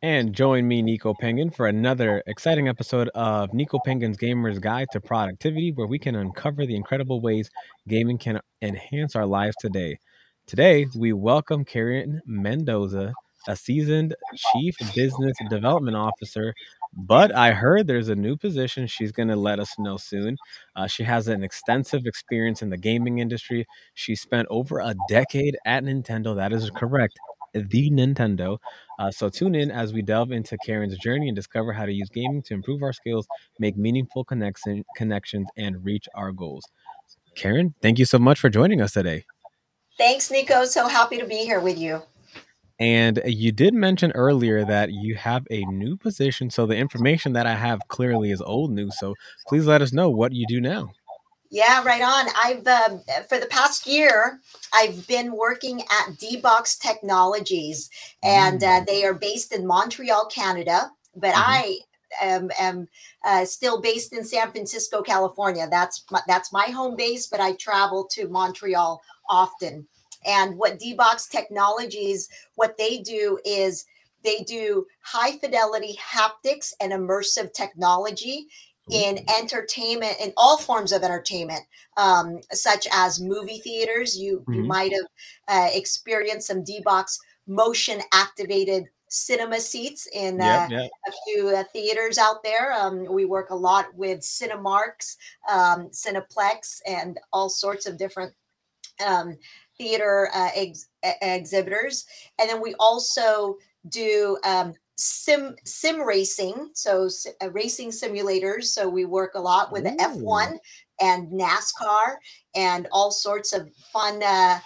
And join me, Nico Pengin, for another exciting episode of Nico Pengin's Gamer's Guide to Productivity, where we can uncover the incredible ways gaming can enhance our lives today. Today, we welcome Karen Mendoza, a seasoned Chief Business Development Officer. But I heard there's a new position she's going to let us know soon. Uh, she has an extensive experience in the gaming industry. She spent over a decade at Nintendo. That is correct the Nintendo. Uh, so tune in as we delve into Karen's journey and discover how to use gaming to improve our skills, make meaningful connection connections, and reach our goals. Karen, thank you so much for joining us today. Thanks, Nico. So happy to be here with you. And you did mention earlier that you have a new position. So the information that I have clearly is old news. So please let us know what you do now. Yeah, right on. I've uh, for the past year, I've been working at D-Box Technologies, and uh, mm. they are based in Montreal, Canada. But mm-hmm. I am, am uh, still based in San Francisco, California. That's my, that's my home base, but I travel to Montreal often. And what D-Box Technologies, what they do is they do high fidelity haptics and immersive technology in entertainment in all forms of entertainment um, such as movie theaters. You mm-hmm. you might have uh, experienced some d-box motion activated cinema seats in uh, a few uh, theaters out there. Um, we work a lot with cinemarks um, cineplex and all sorts of different um, theater uh, ex- exhibitors. And then we also do um, sim sim racing so uh, racing simulators so we work a lot with Ooh. the f1 and nascar and all sorts of fun uh,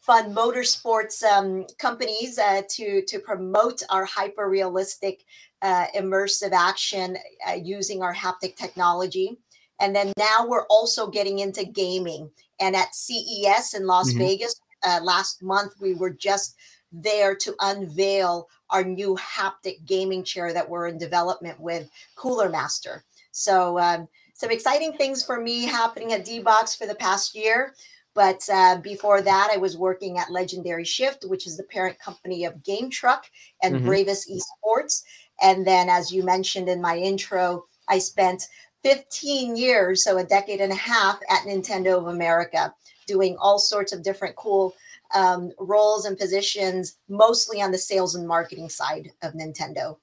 fun motorsports um, companies uh, to to promote our hyper realistic uh, immersive action uh, using our haptic technology and then now we're also getting into gaming and at ces in las mm-hmm. vegas uh, last month we were just there to unveil our new haptic gaming chair that we're in development with Cooler Master. So, um, some exciting things for me happening at D-Box for the past year. But uh, before that, I was working at Legendary Shift, which is the parent company of Game Truck and mm-hmm. Bravus Esports. And then, as you mentioned in my intro, I spent 15 years, so a decade and a half, at Nintendo of America, doing all sorts of different cool um, roles and positions, mostly on the sales and marketing side of Nintendo.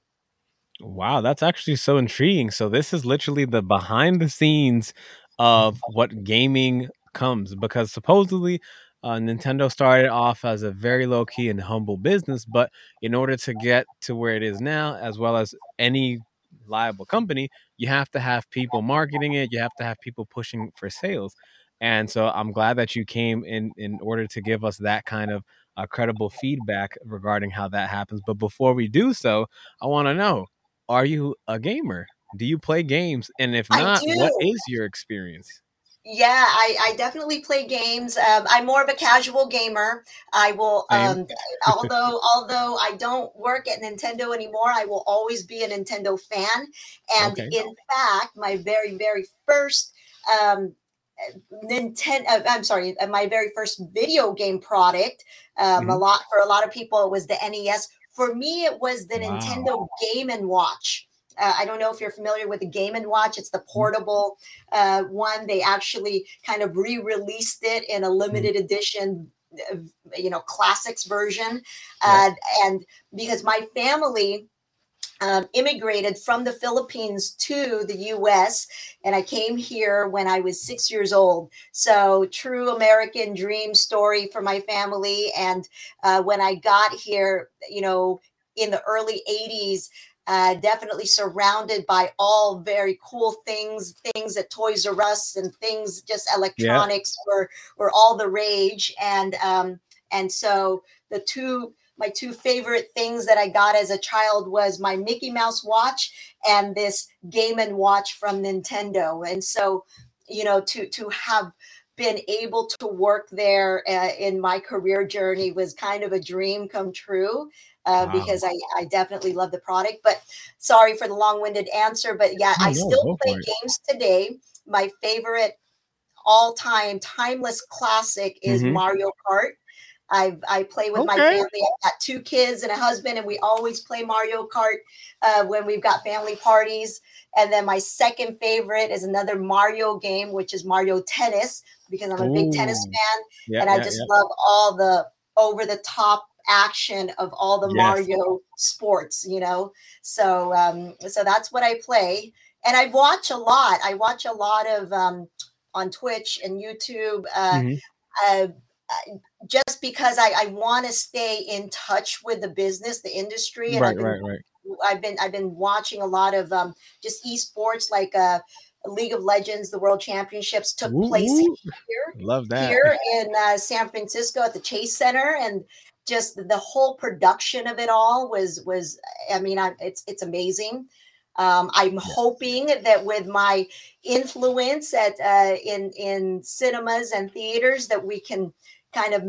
Wow, that's actually so intriguing. So this is literally the behind the scenes of what gaming comes because supposedly uh, Nintendo started off as a very low key and humble business, but in order to get to where it is now, as well as any liable company, you have to have people marketing it, you have to have people pushing for sales. And so I'm glad that you came in in order to give us that kind of uh, credible feedback regarding how that happens. But before we do so, I want to know: Are you a gamer? Do you play games? And if not, what is your experience? Yeah, I, I definitely play games. Um, I'm more of a casual gamer. I will, um, although although I don't work at Nintendo anymore, I will always be a Nintendo fan. And okay. in fact, my very very first um, Nintendo. Uh, I'm sorry, uh, my very first video game product. Um, mm-hmm. A lot for a lot of people, it was the NES. For me, it was the wow. Nintendo Game and Watch. Uh, I don't know if you're familiar with the Game and Watch. It's the mm-hmm. portable uh, one. They actually kind of re-released it in a mm-hmm. limited mm-hmm. edition uh, you know classics version uh, and because my family um, immigrated from the Philippines to the US, and I came here when I was six years old. So, true American dream story for my family. And uh, when I got here, you know, in the early 80s, uh, definitely surrounded by all very cool things, things at Toys R Us and things just electronics yeah. were were all the rage. And um, and so the two my two favorite things that I got as a child was my Mickey Mouse watch and this Game and Watch from Nintendo. And so, you know, to to have been able to work there uh, in my career journey was kind of a dream come true uh, wow. because I, I definitely love the product. But sorry for the long winded answer. But yeah, I still play games today. My favorite all time timeless classic is mm-hmm. Mario Kart. I I play with okay. my family. I've got two kids and a husband, and we always play Mario Kart uh, when we've got family parties. And then my second favorite is another Mario game, which is Mario Tennis, because I'm a Ooh. big tennis fan, yeah, and I just yeah. love all the over the top action of all the yes. Mario sports. You know, so um, so that's what I play, and I watch a lot. I watch a lot of um, on Twitch and YouTube. Uh, mm-hmm. uh, just because I, I want to stay in touch with the business, the industry, and right, I've been, right, right. I've been I've been watching a lot of um, just esports like uh, League of Legends. The World Championships took Ooh, place here. Love that here in uh, San Francisco at the Chase Center, and just the whole production of it all was was. I mean, I, it's it's amazing. Um, I'm hoping that with my influence at uh, in in cinemas and theaters that we can kind of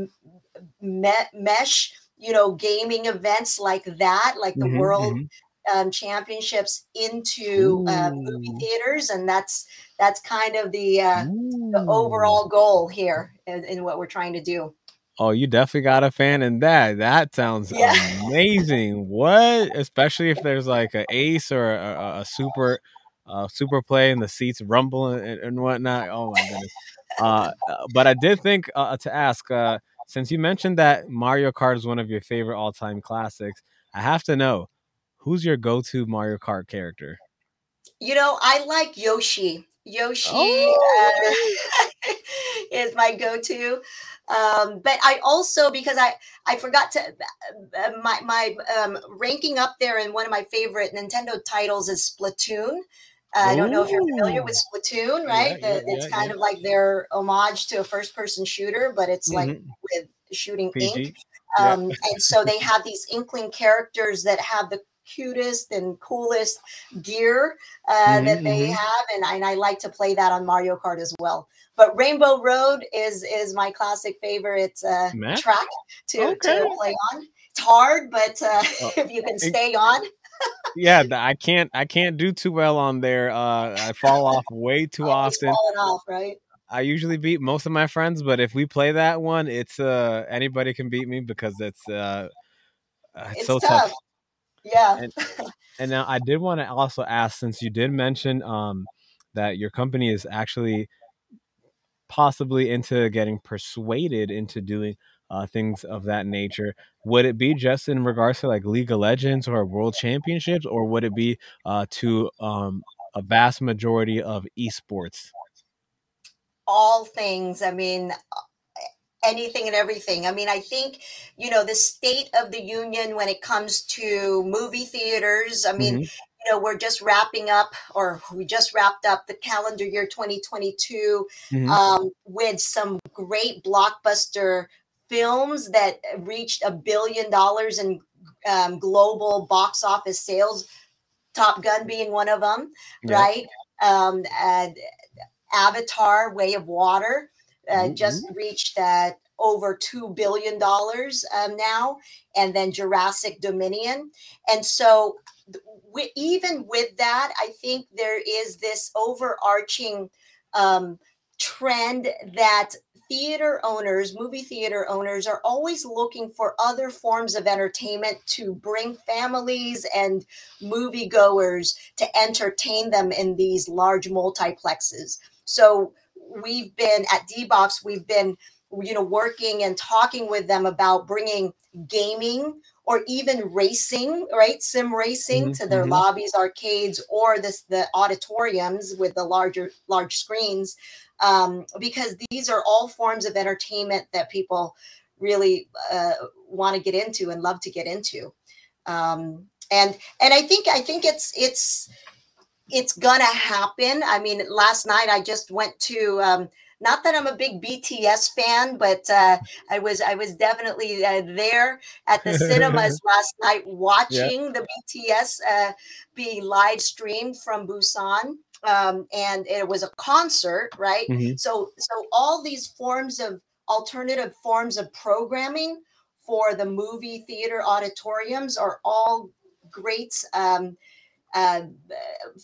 me- mesh, you know, gaming events like that, like the mm-hmm, World mm-hmm. um, Championships, into uh, movie theaters, and that's that's kind of the uh, the overall goal here in, in what we're trying to do. Oh, you definitely got a fan in that. That sounds yeah. amazing. what? Especially if there's like an ace or a, a super uh, super play and the seats rumble and, and whatnot. Oh my goodness. Uh, but I did think uh, to ask, uh, since you mentioned that Mario Kart is one of your favorite all time classics, I have to know who's your go to Mario Kart character? You know, I like Yoshi. Yoshi oh. uh, is my go to. Um, but I also because I I forgot to uh, uh, my my um, ranking up there in one of my favorite Nintendo titles is Splatoon. Uh, I don't know if you're familiar with Splatoon, right? Yeah, yeah, it's yeah, kind of like their homage to a first person shooter, but it's mm-hmm. like with shooting PG. ink. Um, and so they have these inkling characters that have the cutest and coolest gear uh, mm-hmm, that they mm-hmm. have, and, and I like to play that on Mario Kart as well. But Rainbow Road is is my classic favorite uh, track to, okay. to play on. It's hard, but uh, oh, if you can stay on. Yeah, I can't I can't do too well on there. Uh, I fall off way too often. Falling off, right? I usually beat most of my friends, but if we play that one, it's uh anybody can beat me because it's uh, uh it's, it's so tough. tough. Yeah. And, and now I did want to also ask, since you did mention um that your company is actually possibly into getting persuaded into doing uh, things of that nature. Would it be just in regards to like League of Legends or World Championships, or would it be uh, to um, a vast majority of esports? All things. I mean, anything and everything. I mean, I think, you know, the state of the union when it comes to movie theaters, I mean, mm-hmm you know, we're just wrapping up, or we just wrapped up the calendar year 2022 mm-hmm. um, with some great blockbuster films that reached a billion dollars in um, global box office sales. Top Gun being one of them, yeah. right? Um, Avatar: Way of Water uh, mm-hmm. just reached that over two billion dollars um, now, and then Jurassic Dominion, and so we, even with that, I think there is this overarching um, trend that theater owners, movie theater owners, are always looking for other forms of entertainment to bring families and moviegoers to entertain them in these large multiplexes. So we've been at D Box, we've been you know working and talking with them about bringing gaming or even racing, right? Sim racing mm-hmm, to their mm-hmm. lobbies, arcades, or this the auditoriums with the larger large screens, um, because these are all forms of entertainment that people really uh, want to get into and love to get into. Um, and and I think I think it's it's it's gonna happen. I mean, last night I just went to um, not that I'm a big BTS fan, but uh, I was I was definitely uh, there at the cinemas last night watching yeah. the BTS uh, be live streamed from Busan. Um, and it was a concert, right? Mm-hmm. So so all these forms of alternative forms of programming for the movie theater auditoriums are all great um, uh,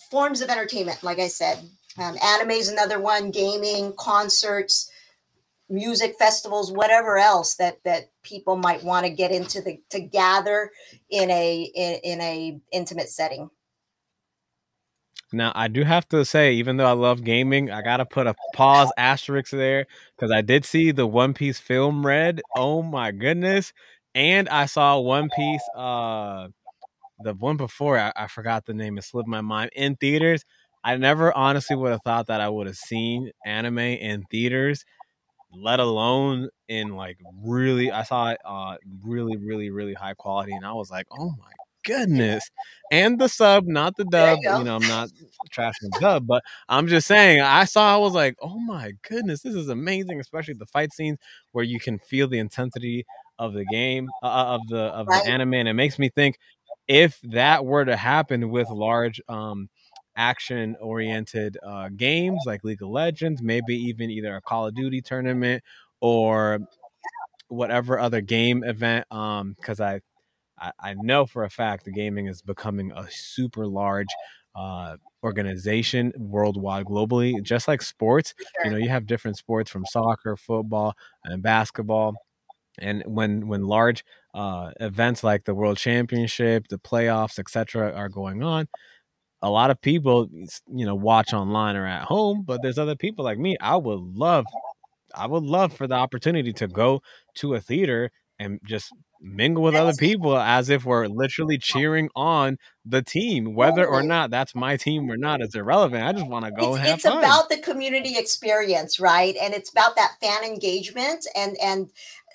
forms of entertainment, like I said. Um, anime is another one, gaming, concerts, music festivals, whatever else that that people might want to get into the to gather in a in, in a intimate setting. Now I do have to say, even though I love gaming, I gotta put a pause asterisk there because I did see the One Piece film Red. Oh my goodness! And I saw One Piece, uh, the one before I, I forgot the name. It slipped my mind in theaters. I never honestly would have thought that I would have seen anime in theaters, let alone in like really. I saw it uh really, really, really high quality, and I was like, oh my goodness. And the sub, not the dub. You, you, know, I'm not trashing the dub, but I'm just saying, I saw, I was like, oh my goodness, this is amazing, especially the fight scenes where you can feel the intensity of the game, uh, uh of the of right. the anime. And it makes me think if that were to happen with large um action oriented uh games like League of Legends, maybe even either a Call of Duty tournament or whatever other game event um because I I, I know for a fact the gaming is becoming a super large uh, organization worldwide, globally, just like sports. You know, you have different sports from soccer, football, and basketball. And when when large uh, events like the World Championship, the playoffs, etc., are going on, a lot of people, you know, watch online or at home. But there's other people like me. I would love, I would love for the opportunity to go to a theater and just mingle with other people as if we're literally cheering on the team, whether or not that's my team or not. It's irrelevant. I just want to go it's, it's about the community experience, right? And it's about that fan engagement. And and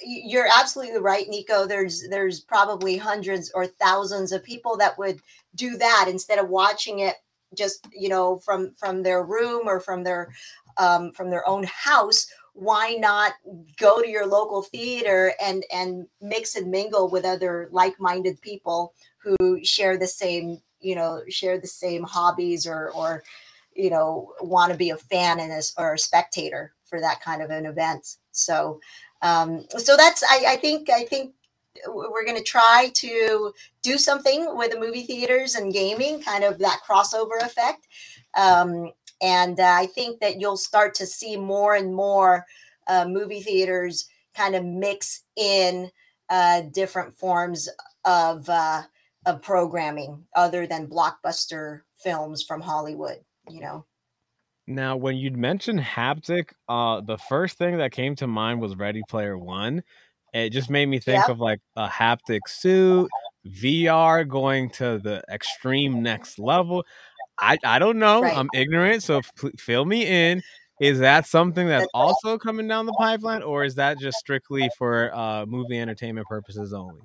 you're absolutely right, Nico. There's there's probably hundreds or thousands of people that would do that instead of watching it just you know from from their room or from their um, from their own house why not go to your local theater and and mix and mingle with other like-minded people who share the same you know share the same hobbies or or you know want to be a fan and a, or a spectator for that kind of an event. So um so that's i i think i think we're going to try to do something with the movie theaters and gaming kind of that crossover effect. Um and uh, I think that you'll start to see more and more uh, movie theaters kind of mix in uh, different forms of uh, of programming other than blockbuster films from Hollywood. You know. Now, when you mentioned haptic, uh, the first thing that came to mind was Ready Player One. It just made me think yep. of like a haptic suit, VR going to the extreme next level. I, I don't know. Right. I'm ignorant, so fill me in. Is that something that's also coming down the pipeline, or is that just strictly for uh, movie entertainment purposes only?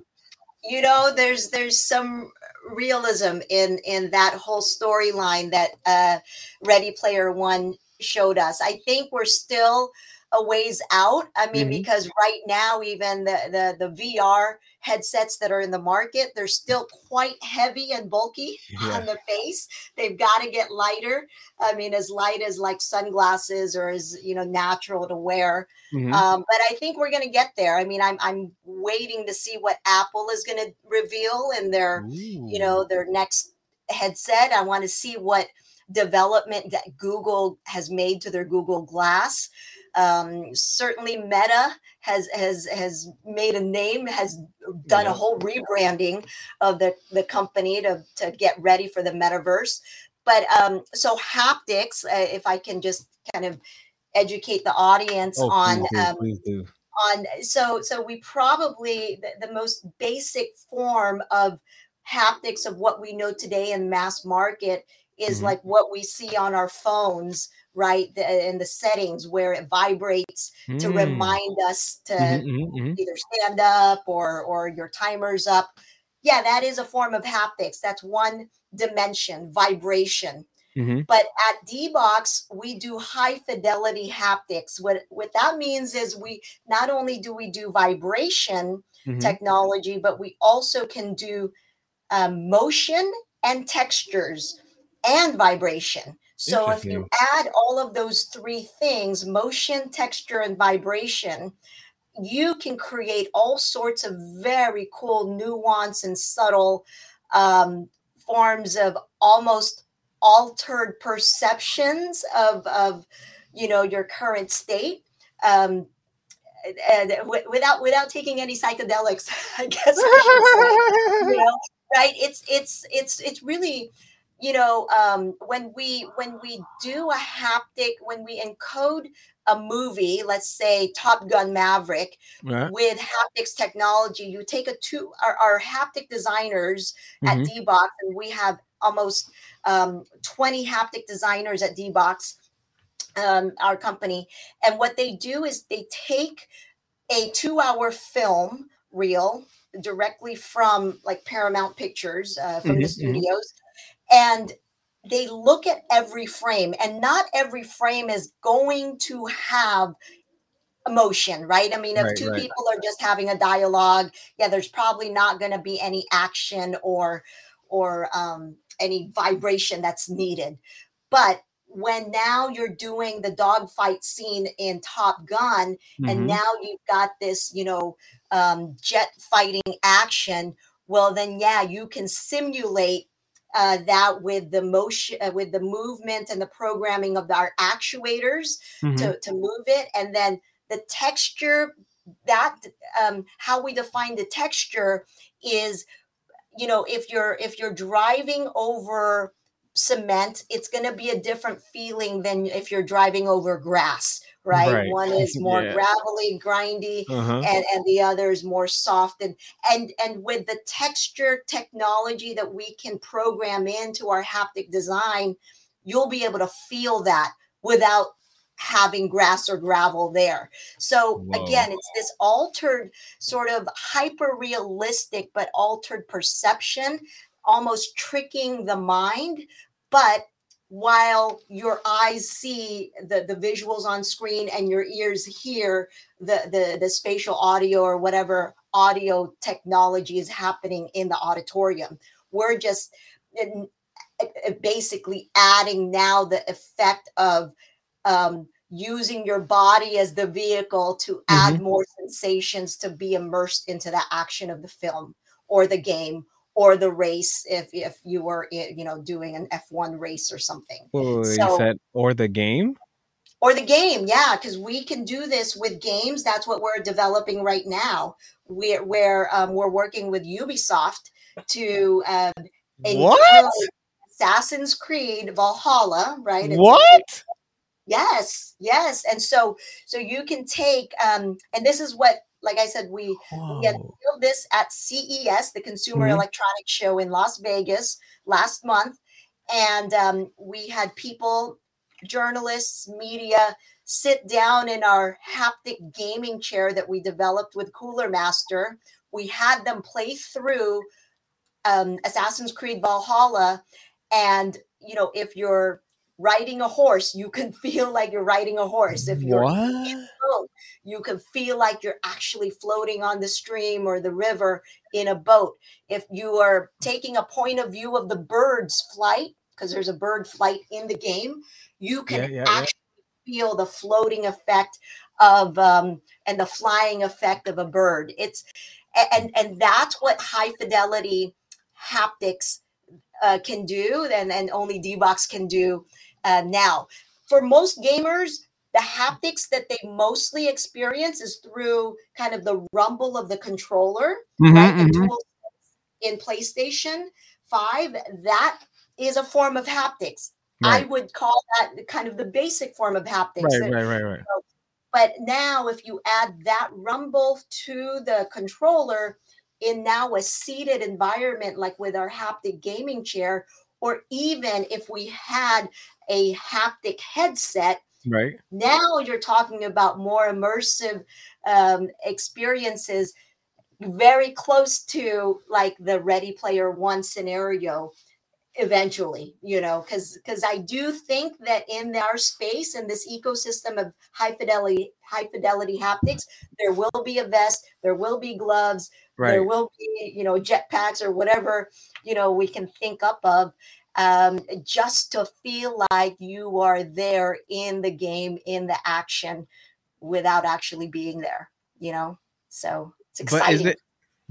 You know, there's there's some realism in in that whole storyline that uh, Ready Player One showed us. I think we're still a ways out. I mean, mm-hmm. because right now, even the, the the VR headsets that are in the market, they're still quite heavy and bulky yeah. on the face. They've got to get lighter. I mean, as light as like sunglasses or as you know natural to wear. Mm-hmm. Um, but I think we're going to get there. I mean, I'm I'm waiting to see what Apple is going to reveal in their Ooh. you know their next headset. I want to see what development that Google has made to their Google Glass. Um, certainly, Meta has has has made a name, has done a whole rebranding of the the company to to get ready for the metaverse. But um, so haptics, uh, if I can just kind of educate the audience oh, on please do, um, please do. on so so we probably the, the most basic form of haptics of what we know today in mass market is mm-hmm. like what we see on our phones right the, in the settings where it vibrates mm. to remind us to mm-hmm, mm-hmm, mm-hmm. either stand up or or your timer's up yeah that is a form of haptics that's one dimension vibration mm-hmm. but at d-box we do high fidelity haptics what what that means is we not only do we do vibration mm-hmm. technology but we also can do um, motion and textures and vibration so if you add all of those three things motion, texture, and vibration you can create all sorts of very cool, nuance, and subtle um, forms of almost altered perceptions of, of you know your current state. Um, and w- without without taking any psychedelics, I guess I say, you know, right? It's it's it's it's really, you know, um, when we when we do a haptic, when we encode a movie, let's say Top Gun Maverick, with haptics technology, you take a two our, our haptic designers mm-hmm. at D-Box, and we have almost um, 20 haptic designers at D-Box um, our company. And what they do is they take a two hour film reel directly from like Paramount Pictures uh, from mm-hmm, the mm-hmm. studios. And they look at every frame, and not every frame is going to have emotion, right? I mean, if right, two right. people are just having a dialogue, yeah, there's probably not going to be any action or or um, any vibration that's needed. But when now you're doing the dogfight scene in Top Gun, mm-hmm. and now you've got this, you know, um, jet fighting action. Well, then, yeah, you can simulate uh, that with the motion, uh, with the movement and the programming of our actuators mm-hmm. to, to move it, and then the texture. That um, how we define the texture is, you know, if you're if you're driving over cement, it's going to be a different feeling than if you're driving over grass, right? right. One is more yeah. gravelly, grindy, uh-huh. and and the other is more soft. And and and with the texture technology that we can program into our haptic design, you'll be able to feel that without having grass or gravel there. So Whoa. again, it's this altered sort of hyper realistic but altered perception almost tricking the mind but while your eyes see the, the visuals on screen and your ears hear the, the, the spatial audio or whatever audio technology is happening in the auditorium. We're just basically adding now the effect of um, using your body as the vehicle to add mm-hmm. more sensations to be immersed into the action of the film or the game or the race if if you were you know doing an F1 race or something. so, you said or the game? Or the game, yeah, because we can do this with games. That's what we're developing right now. We're where um, we're working with Ubisoft to um, what Assassin's Creed Valhalla, right? It's what? yes, yes, and so so you can take um, and this is what like I said, we, we had this at CES, the Consumer mm-hmm. Electronics Show in Las Vegas last month. And um, we had people, journalists, media, sit down in our haptic gaming chair that we developed with Cooler Master. We had them play through um, Assassin's Creed Valhalla. And, you know, if you're riding a horse, you can feel like you're riding a horse. If you're in boat, you can feel like you're actually floating on the stream or the river in a boat. If you are taking a point of view of the bird's flight, because there's a bird flight in the game, you can yeah, yeah, actually yeah. feel the floating effect of um, and the flying effect of a bird. It's and and that's what high fidelity haptics uh, can do, and and only D-Box can do uh, now. For most gamers, the haptics that they mostly experience is through kind of the rumble of the controller, mm-hmm, right? Mm-hmm. in PlayStation 5, that is a form of haptics. Right. I would call that kind of the basic form of haptics. Right, right, right, right. But now, if you add that rumble to the controller in now a seated environment, like with our haptic gaming chair, or even if we had a haptic headset, right. now you're talking about more immersive um, experiences very close to like the ready player one scenario eventually you know because because i do think that in our space and this ecosystem of high fidelity high fidelity haptics there will be a vest there will be gloves right. there will be you know jet packs or whatever you know we can think up of um, just to feel like you are there in the game, in the action, without actually being there. You know, so it's exciting. But is it,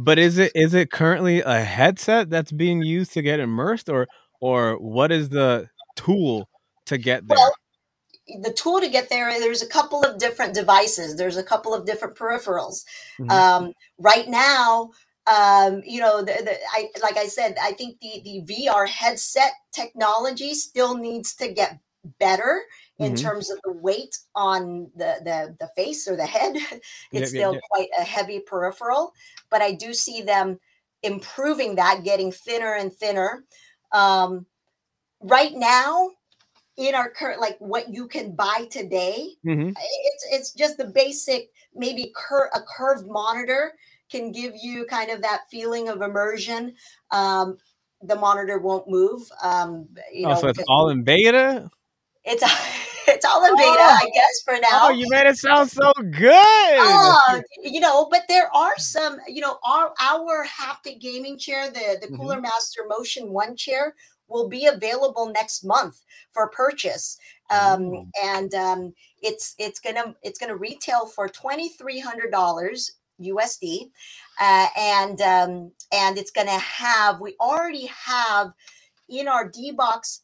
but is it is it currently a headset that's being used to get immersed, or or what is the tool to get there? Well, the tool to get there there's a couple of different devices there's a couple of different peripherals mm-hmm. um, right now um, you know the, the, I, like i said i think the, the vr headset technology still needs to get better in mm-hmm. terms of the weight on the, the the face or the head. It's still quite a heavy peripheral but i do see them improving that getting thinner and thinner. Um, right now in our current like what you can buy today mm-hmm. it's it's just the basic maybe cur- a curved monitor can give you kind of that feeling of immersion. Um, the monitor won't move um, you oh, know, so it's all in beta it's it's all in beta oh, i guess for now oh you made it sound so good oh, you know but there are some you know our our haptic gaming chair the the cooler mm-hmm. master motion one chair will be available next month for purchase. Um, mm. and um, it's it's gonna it's gonna retail for twenty three hundred dollars USD, uh, and um, and it's gonna have we already have in our D box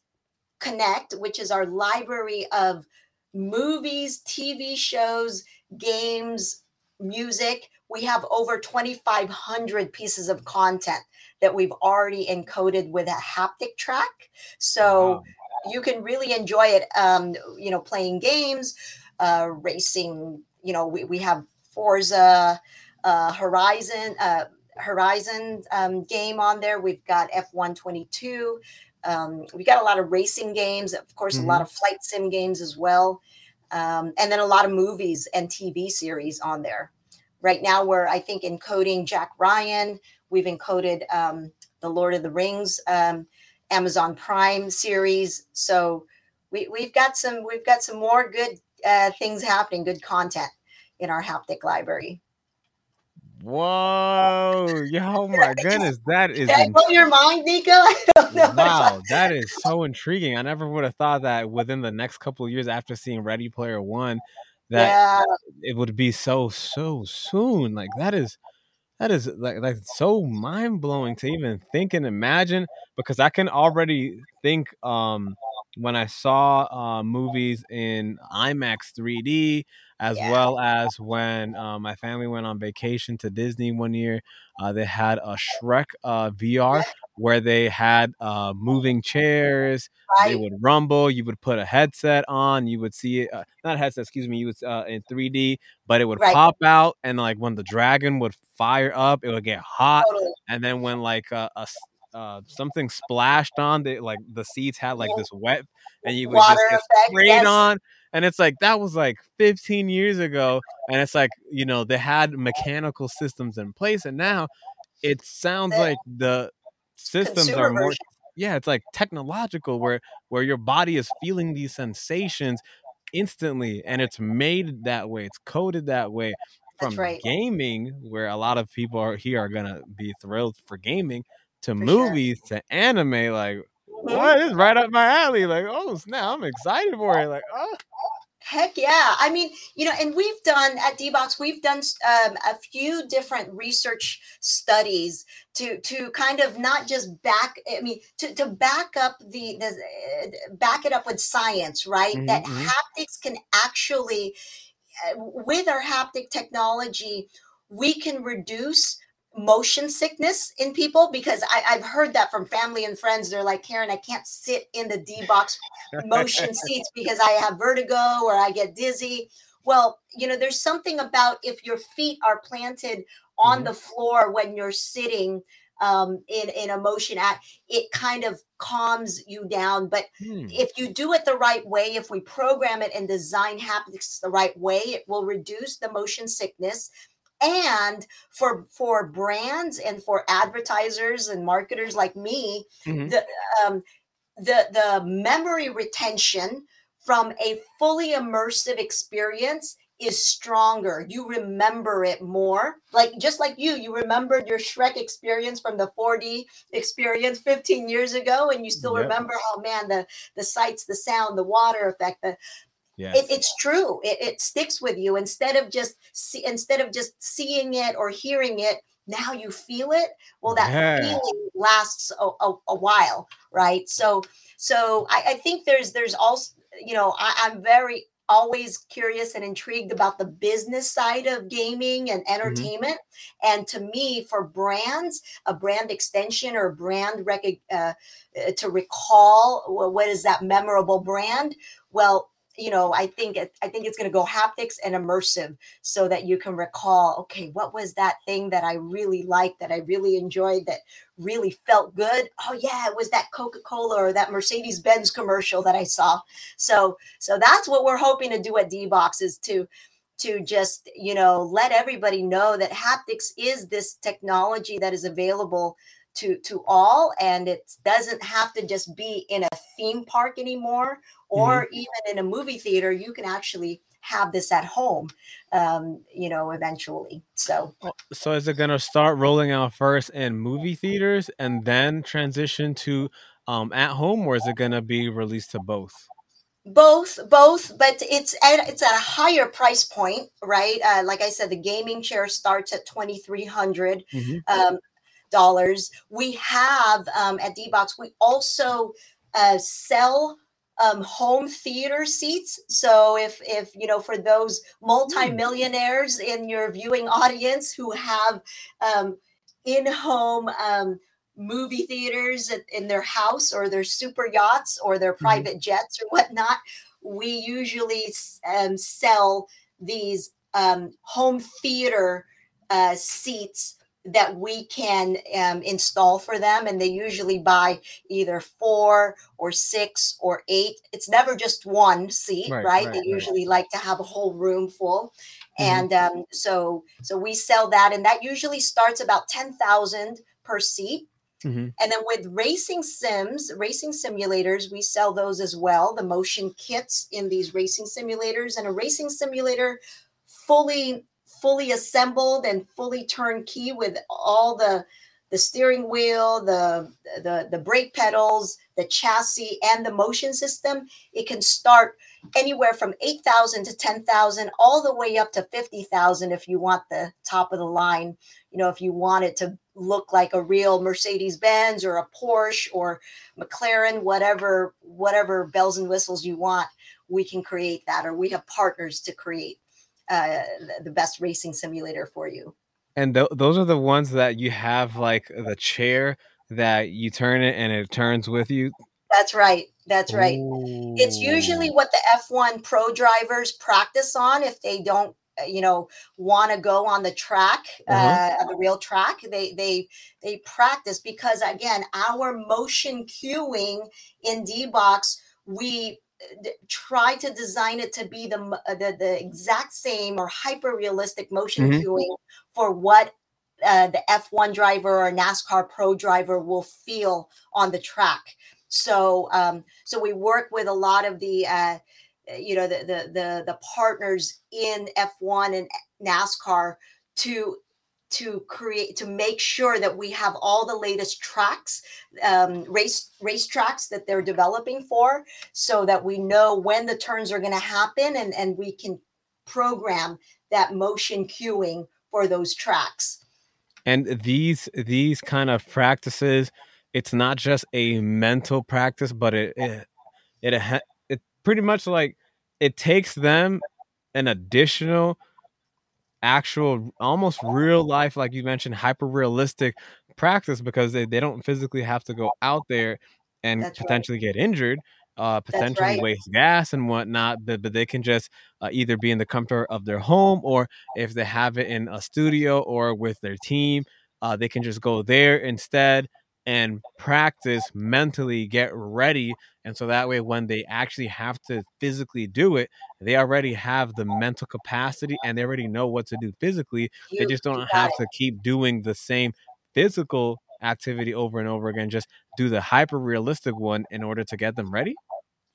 Connect, which is our library of movies, TV shows, games, music. We have over 2,500 pieces of content that we've already encoded with a haptic track. So wow. you can really enjoy it, um, you know, playing games, uh, racing. You know, we, we have Forza uh, Horizon. Uh, Horizon um, game on there. We've got F1 22. Um, we got a lot of racing games, of course, mm-hmm. a lot mm-hmm. of flight sim games as well. Um, and then a lot of movies and TV series on there. Right now, we're, I think, encoding Jack Ryan. We've encoded um, the Lord of the Rings um, Amazon Prime series. So we, we've got some we've got some more good uh, things happening, good content in our haptic library. Whoa! Oh my goodness, that is. Did blow your mind, Nico? Wow, that is so intriguing. I never would have thought that within the next couple of years after seeing Ready Player One, that yeah. it would be so so soon. Like that is that is like like so mind blowing to even think and imagine because I can already think um when I saw uh, movies in IMAX 3D as yeah. well as when uh, my family went on vacation to Disney one year. Uh, they had a Shrek uh, VR where they had uh, moving chairs. Right. They would rumble. You would put a headset on. You would see it, uh, not headset, excuse me. You would uh, in 3D, but it would right. pop out, and like when the dragon would fire up, it would get hot, totally. and then when like a, a uh, something splashed on the like the seats had like this wet and you would Water just get sprayed yes. on and it's like that was like 15 years ago and it's like you know they had mechanical systems in place and now it sounds like the systems are more yeah it's like technological where where your body is feeling these sensations instantly and it's made that way it's coded that way from right. gaming where a lot of people are here are gonna be thrilled for gaming to for movies sure. to anime like. What is right up my alley like oh snap i'm excited for it like oh Heck yeah. I mean, you know, and we've done at DBox, we've done um, a few different research studies to to kind of not just back, I mean, to, to back up the, the uh, back it up with science, right? Mm-hmm. That mm-hmm. haptics can actually, uh, with our haptic technology, we can reduce motion sickness in people because I, have heard that from family and friends. They're like, Karen, I can't sit in the D box motion seats because I have vertigo or I get dizzy. Well, you know, there's something about if your feet are planted on mm-hmm. the floor when you're sitting um, in in a motion act, it kind of calms you down. But hmm. if you do it the right way, if we program it and design haptics the right way, it will reduce the motion sickness and for for brands and for advertisers and marketers like me mm-hmm. the um, the the memory retention from a fully immersive experience is stronger. You remember it more. Like just like you, you remembered your Shrek experience from the 4D experience 15 years ago, and you still yep. remember, oh man, the the sights, the sound, the water effect, the Yes. It, it's true. It, it, sticks with you instead of just see, instead of just seeing it or hearing it. Now you feel it. Well, that yeah. feeling lasts a, a, a, while, right? So, so I, I think there's there's also you know, I, I'm very always curious and intrigued about the business side of gaming and Mm-hmm. entertainment. And to me, for brands, a brand extension or brand rec- uh, uh, to recall wh- what is that memorable brand? Well, you know, I think it, I think it's going to go haptics and immersive, so that you can recall. Okay, what was that thing that I really liked, that I really enjoyed, that really felt good? Oh yeah, it was that Coca Cola or that Mercedes Benz commercial that I saw. So so that's what we're hoping to do at D Box is to to just you know let everybody know that haptics is this technology that is available to to all and it doesn't have to just be in a theme park anymore or even in a movie theater you can actually have this at home um you know eventually so So is it gonna start rolling out first in movie theaters and then transition to um at home, or is it gonna be released to both? both both but it's at it's at a higher price point right uh, like i said the gaming chair starts at 2300 Mhm. um, dollars. We have um, at d-box we also uh, sell um, home theater seats. So if if you know for those multimillionaires in your viewing audience who have um, in-home um, movie theaters in their house or their super yachts or their private jets or whatnot we usually um, sell these um, home theater uh, seats that we can um, install for them and they usually buy either four or six or eight it's never just one seat Right, right, right, they right. usually like to have a whole room full Mhm. and um, so so we sell that and that usually starts about 10000 per seat Mhm. and then with racing sims, racing simulators, we sell those as well, the motion kits in these racing simulators and a racing simulator fully fully assembled and fully turnkey with all the the steering wheel, the the the brake pedals, the chassis and the motion system. It can start anywhere from 8,000 to 10,000 all the way up to 50,000 if you want the top of the line you know, if you want it to look like a real Mercedes Benz or a Porsche or McLaren, whatever, whatever bells and whistles you want, we can create that, or we have partners to create uh, the- best racing simulator for you. And th- those are the ones that you have like the chair that you turn it and it turns with you. That's right. That's right. It's usually what the F1 pro drivers practice on if they don't uh, you know want to go on the track uh, Uh-huh. on the real track they they they practice because again our motion cueing in d-box we uh, d- try to design it to be the uh, the, the exact same or hyper realistic motion Mhm. cueing for what uh, the F1 driver or NASCAR pro driver will feel on the track. So um, so we work with a lot of the uh, you know the, the the the partners in F1 and NASCAR to to create to make sure that we have all the latest tracks um, race race tracks that they're developing for so that we know when the turns are going to happen and and we can program that motion cueing for those tracks. And these these kind of practices, it's not just a mental practice, but it it it, it pretty much like it takes them an additional actual almost real life like you mentioned hyper realistic practice because they, they don't physically have to go out there and That's right. potentially get injured uh potentially right. waste gas and whatnot but, but they can just uh, either be in the comfort of their home or if they have it in a studio or with their team uh, they can just go there instead and practice mentally get ready and so that way when they actually have to physically do it they already have the mental capacity and they already know what to do physically they just don't have it. to keep doing the same physical activity over and over again just do the hyper realistic one in order to get them ready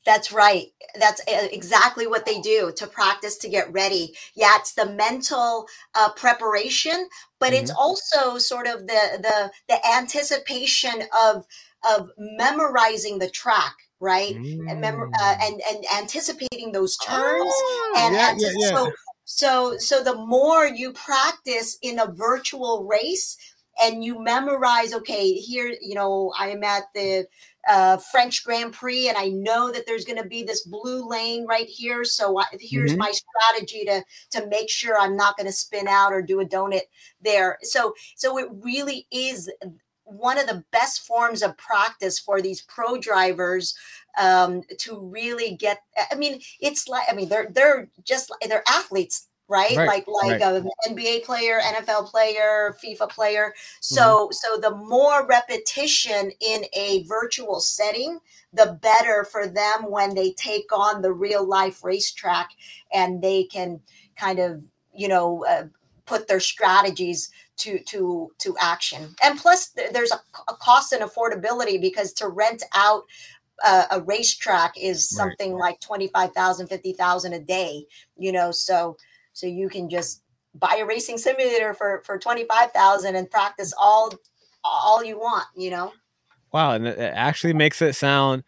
That's right. That's e- exactly what they do to practice to get ready. Yeah, it's the mental uh, preparation, but it's also sort of the the the anticipation of of memorizing the track, right? And, mem- uh, Mm. and and anticipating those turns Ah, and yeah, yeah, yeah. so so so the more you practice in a virtual race and you memorize okay here you know i'm at the uh, French Grand Prix, and I know that there's going to be this blue lane right here. So I, here's mm-hmm. my strategy to to make sure I'm not going to spin out or do a donut there. So so it really is one of the best forms of practice for these pro drivers um, to really get. I mean, it's like I mean they're they're just they're athletes right? right? Like like right. an NBA player, NFL player, FIFA player. So mm-hmm. so the more repetition in a virtual setting, the better for them when they take on the real life racetrack and they can kind of you know uh, put their strategies to to to action. And plus, there's a, a cost and affordability because to rent out a, a racetrack is something right. like 25,000, 50,000 a day, you know, so so you can just buy a racing simulator for for 25,000 and practice all all you want, you know. Wow, and it actually makes it sound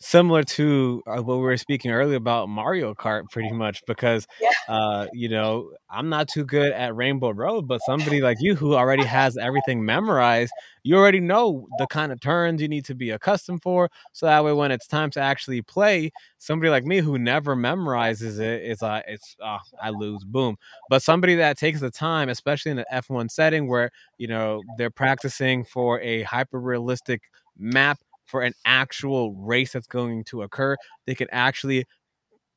similar to uh, what we were speaking earlier about Mario Kart, pretty much, because yeah. uh, you know I'm not too good at Rainbow Road, but somebody like you who already has everything memorized, you already know the kind of turns you need to be accustomed for, so that way when it's time to actually play, somebody like me who never memorizes it, it's uh, it's uh, I lose, boom. But somebody that takes the time, especially in an F1 setting where you know they're practicing for a hyper realistic map for an actual race that's going to occur. They can actually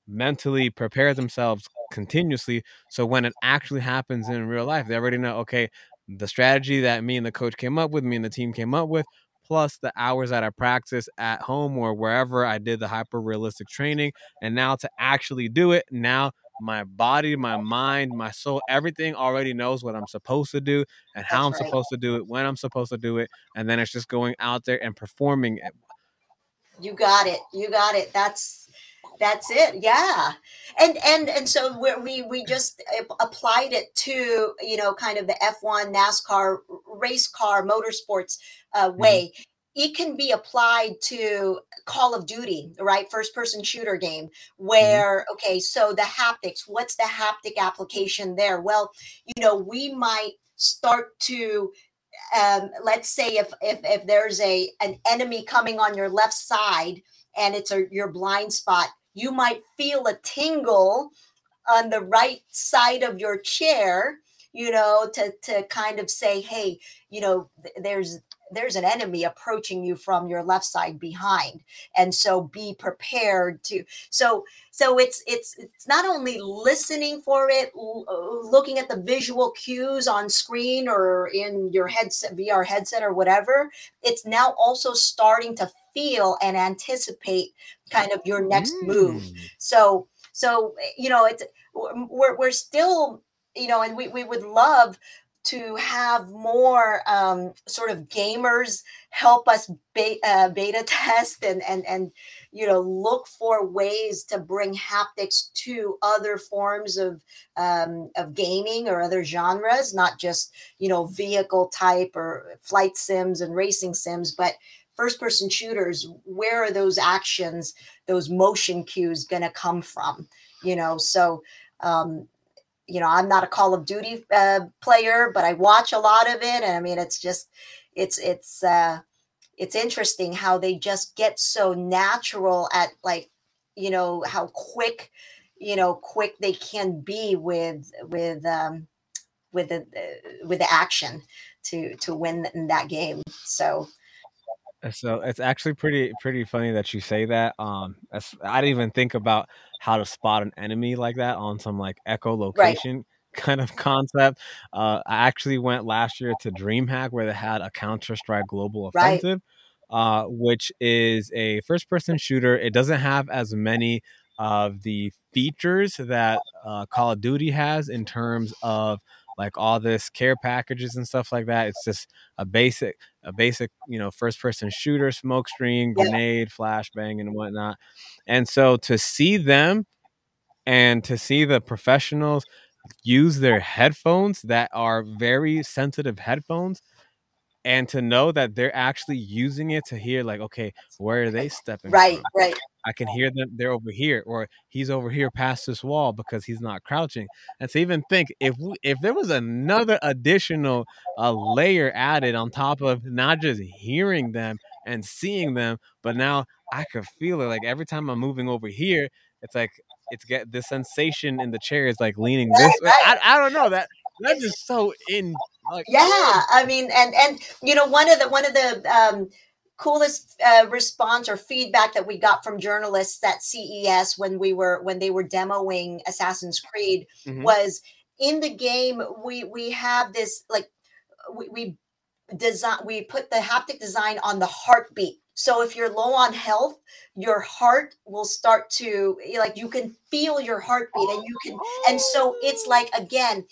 mentally prepare themselves continuously. So when it actually happens in real life, they already know, okay, the strategy that me and the coach came up with, me and the team came up with, plus the hours that I practice at home or wherever I did the hyper realistic training. And now to actually do it, now my body, my mind, my soul, everything already knows what I'm supposed to do and how That's I'm right. supposed to do it, when I'm supposed to do it, and then it's just going out there and performing it. You got it. You got it. That's that's it yeah and and and so we we just applied it to you know kind of the f1 nascar race car motorsports uh, mm-hmm. way mm-hmm it can be applied to Call of Duty, right? First person shooter game mm-hmm. where, mm-hmm. okay, so the haptics, what's the haptic application there? Well, you know, we might start to um, let's say if, if if there's a an enemy coming on your left side and it's a your blind spot, you might feel a tingle on the right side of your chair you know to to kind of say hey you know there's there's an enemy approaching you from your left side behind and so be prepared to so so it's it's it's not only listening for it uh, looking at the visual cues on screen or in your headset vr headset or whatever it's now also starting to feel and anticipate kind of your next mm. move so so you know it's we're, we're still you know and we, we would love to have more um, sort of gamers help us beta, uh, beta test and and and you know look for ways to bring haptics to other forms of um, of gaming or other genres, not just you know vehicle type or flight sims and racing sims, but first person shooters. Where are those actions, those motion cues going to come from? You know, so um, you know, I'm not a Call of Duty uh, player, but I watch a lot of it, and I mean, it's just, it's it's uh, it's interesting how they just get so natural at like, you know, how quick, you know, quick they can be with with um, with the uh, with the action to to win in that game. So so it's actually pretty pretty funny that you say that. Um, I didn't even think about how to spot an enemy like that on some like echolocation right. kind of concept. Uh, I actually went last year to DreamHack where they had a Counter Strike Global Offensive, right. uh, which is a first person shooter. It doesn't have as many of the features that uh, Call of Duty has in terms of like all this care packages and stuff like that. It's just a basic, a basic, you know, first person shooter, smoke screen, grenade, flashbang, and whatnot. And so to see them and to see the professionals use their headphones that are very sensitive headphones and to know that they're actually using it to hear like okay where are they stepping right from? right i can hear them they're over here or he's over here past this wall because he's not crouching and to even think if we, if there was another additional uh, layer added on top of not just hearing them and seeing them, but now I could feel it. Like every time I'm moving over here, it's like it's get the sensation in the chair is like leaning this way. I, I don't know that that's just so in like yeah i mean and and you know one of the one of the um coolest uh, response or feedback that we got from journalists at CES when we were when they were demoing Assassin's Creed mm-hmm. was in the game we we have this like we, we design we put the haptic design on the heartbeat. So if you're low on health your heart will start to like you can feel your heartbeat and you can and so it's like again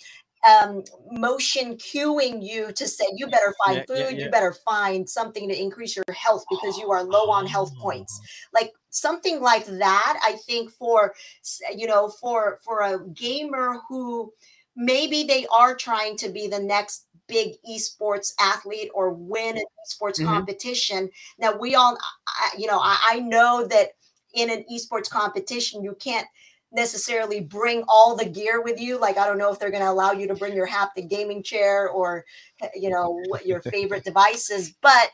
um, motion cueing you to say you better find yeah, food yeah, you better find something to increase your health because you are low on health points oh. like something like that i think for you know for for a gamer who maybe they are trying to be the next big esports athlete or win an esports mm-hmm. competition now we all you know I, I know that in an esports competition you can't necessarily bring all the gear with you. Like, I don't know if they're going to allow you to bring your haptic gaming chair or, you know, what your favorite devices. But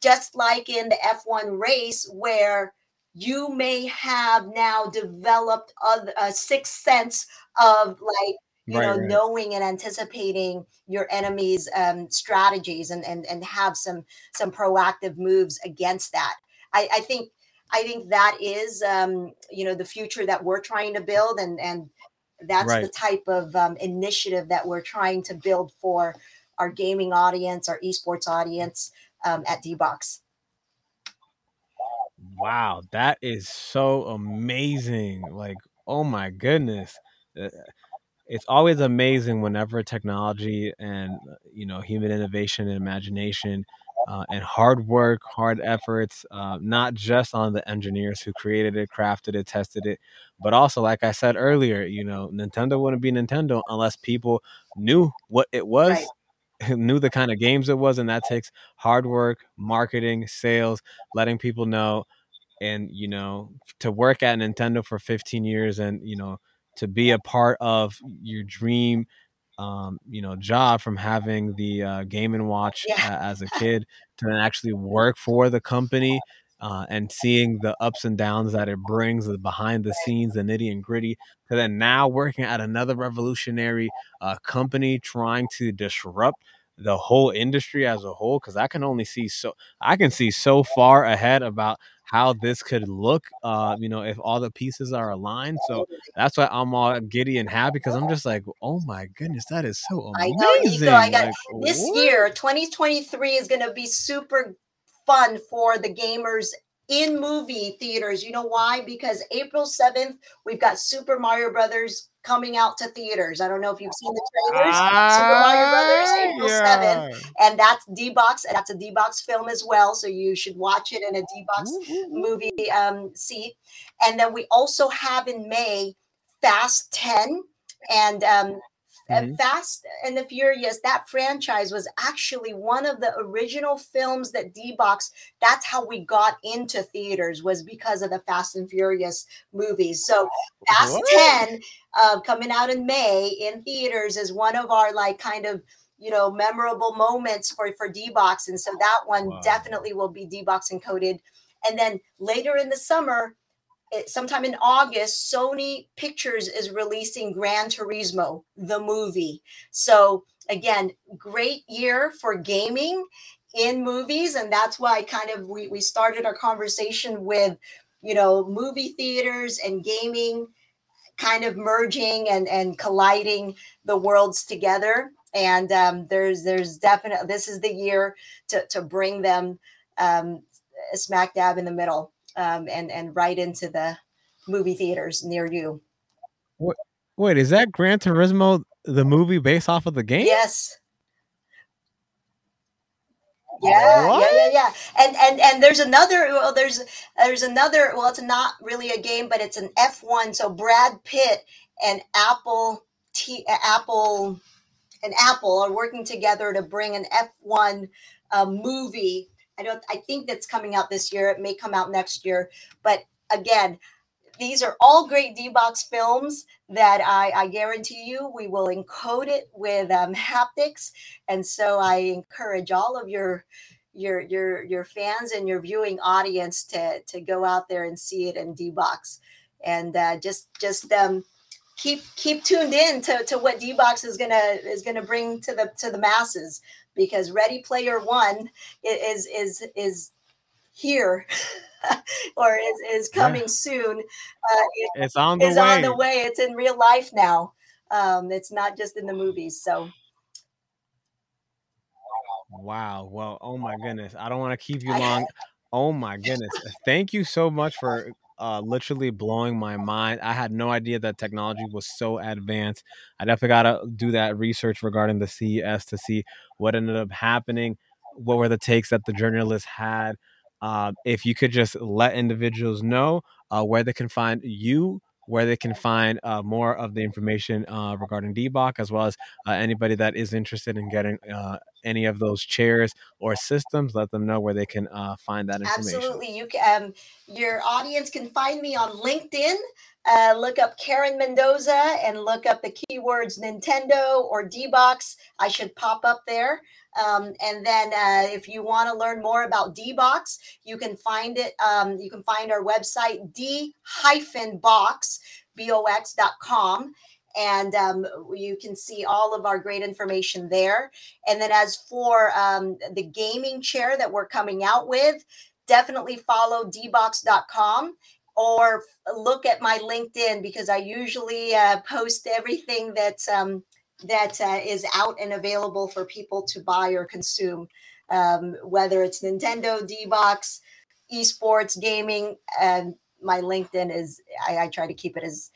just like in the F1 race, where you may have now developed a, a sixth sense of like, you right, know, right. knowing and anticipating your enemy's um, strategies and, and and have some some proactive moves against that. I, I think I think that is, um, you know, the future that we're trying to build, and and that's right. the type of um, initiative that we're trying to build for our gaming audience, our esports audience um, at DBox. Wow, that is so amazing! Like, oh my goodness. Uh, it's always amazing whenever technology and you know human innovation and imagination uh, and hard work, hard efforts, uh, not just on the engineers who created it, crafted it, tested it, but also, like I said earlier, you know, Nintendo wouldn't be Nintendo unless people knew what it was, right. knew the kind of games it was, and that takes hard work, marketing, sales, letting people know, and you know, to work at Nintendo for 15 years, and you know, to be a part of your dream um, you know, job from having the uh, Game and Watch yeah. uh, as a kid to then actually work for the company uh, and seeing the ups and downs that it brings, the behind the scenes, the nitty and gritty, to then now working at another revolutionary uh, company trying to disrupt the whole industry as a whole because i can only see so i can see so far ahead about how this could look uh you know if all the pieces are aligned so that's why i'm all giddy and happy because i'm just like oh my goodness that is so amazing i know Nico, I got, like, this what? year 2023 is going to be super fun for the gamers in movie theaters. You know why? Because April 7th, we've got Super Mario Brothers coming out to theaters. I don't know if you've seen the trailers. Uh, Super Mario Brothers, April yeah. 7th. And that's D-Box. And that's a D-Box film as well. So you should watch it in a D-Box movie um, seat. And then we also have in May Fast 10. And um, mm-hmm. Fast and the Furious, that franchise was actually one of the original films that D-Box, that's how we got into theaters, was because of the Fast and Furious movies. So Fast what? 10 uh, coming out in May in theaters is one of our like kind of you know memorable moments for for D-Box. And so that one wow. definitely will be D-Box encoded. And then later in the summer, sometime in August, Sony Pictures is releasing Gran Turismo, the movie. So, again, great year for gaming in movies. And that's why kind of we, we started our conversation with, you know, movie theaters and gaming kind of merging and, and colliding the worlds together. And um, there's there's definitely this is the year to, to bring them um, smack dab in the middle um, and and right into the movie theaters near you. Wait, wait, is that Gran Turismo the movie based off of the game? Yes. Yeah, what? yeah, yeah, yeah. And and and there's another. Well, there's there's another. Well, it's not really a game, but it's an F1. So Brad Pitt and Apple T Apple and Apple are working together to bring an F1 uh, movie I don't I think that's coming out this year. It may come out next year. But again, these are all great D-Box films that I, I, guarantee you we will encode it with um, haptics. And so I encourage all of your your your your fans and your viewing audience to to go out there and see it in D-Box, and uh, just just um, keep keep tuned in to, to what D-Box is gonna is gonna bring to the to the masses because Ready Player One is is is here or is, is coming yeah. soon. Uh, it, it's on the way. on the way. It's in real life now. Um, it's not just in the movies. So. Wow. Well, oh my goodness. I don't want to keep you long. oh my goodness. Thank you so much for uh, literally blowing my mind. I had no idea that technology was so advanced. I definitely got to do that research regarding the CES to see what ended up happening. What were the takes that the journalists had? Uh, if you could just let individuals know uh, where they can find you, where they can find uh, more of the information uh, regarding D-Box, as well as uh, anybody that is interested in getting uh, any of those chairs or systems, let them know where they can find that information. Absolutely, you can. Um, your audience can find me on LinkedIn. look up Karen Mendoza and look up the keywords Nintendo or D-Box. I should pop up there. Um, and then uh, if you want to learn more about D-Box, you can find it. Um, you can find our website, d-box. And um, you can see all of our great information there. And then as for um, the gaming chair that we're coming out with, definitely follow dbox.com or look at my LinkedIn because I usually uh, post everything that's um, that uh, is out and available for people to buy or consume, um, whether it's Nintendo, D-Box, esports, gaming. And my LinkedIn is I, I try to keep it as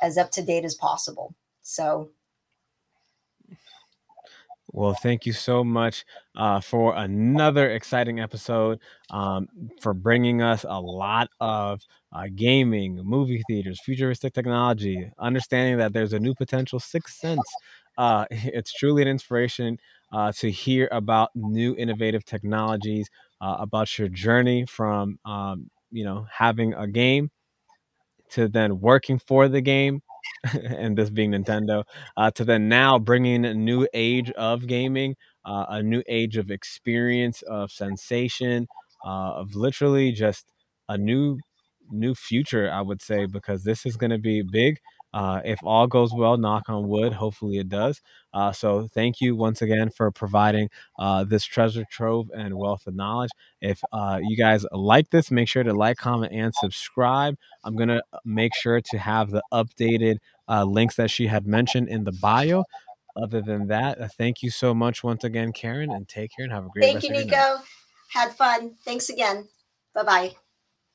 as up to date as possible. So well, thank you so much uh, for another exciting episode, um, for bringing us a lot of uh, gaming, movie theaters, futuristic technology, understanding that there's a new potential sixth sense uh, it's truly an inspiration uh, to hear about new innovative technologies, uh, about your journey from um, you know having a game to then working for the game, and this being Nintendo, uh, to then now bringing a new age of gaming, uh, a new age of experience, of sensation, uh, of literally just a new new future. I would say because this is going to be big. Uh, if all goes well, knock on wood, hopefully it does. Uh, so thank you once again for providing uh, this treasure trove and wealth of knowledge. If uh, you guys like this, make sure to like, comment, and subscribe. I'm going to make sure to have the updated uh, links that she had mentioned in the bio. Other than that, uh, thank you so much once again, Karen, and take care and have a great day. Thank you, Nico. Had fun. Thanks again. Bye bye.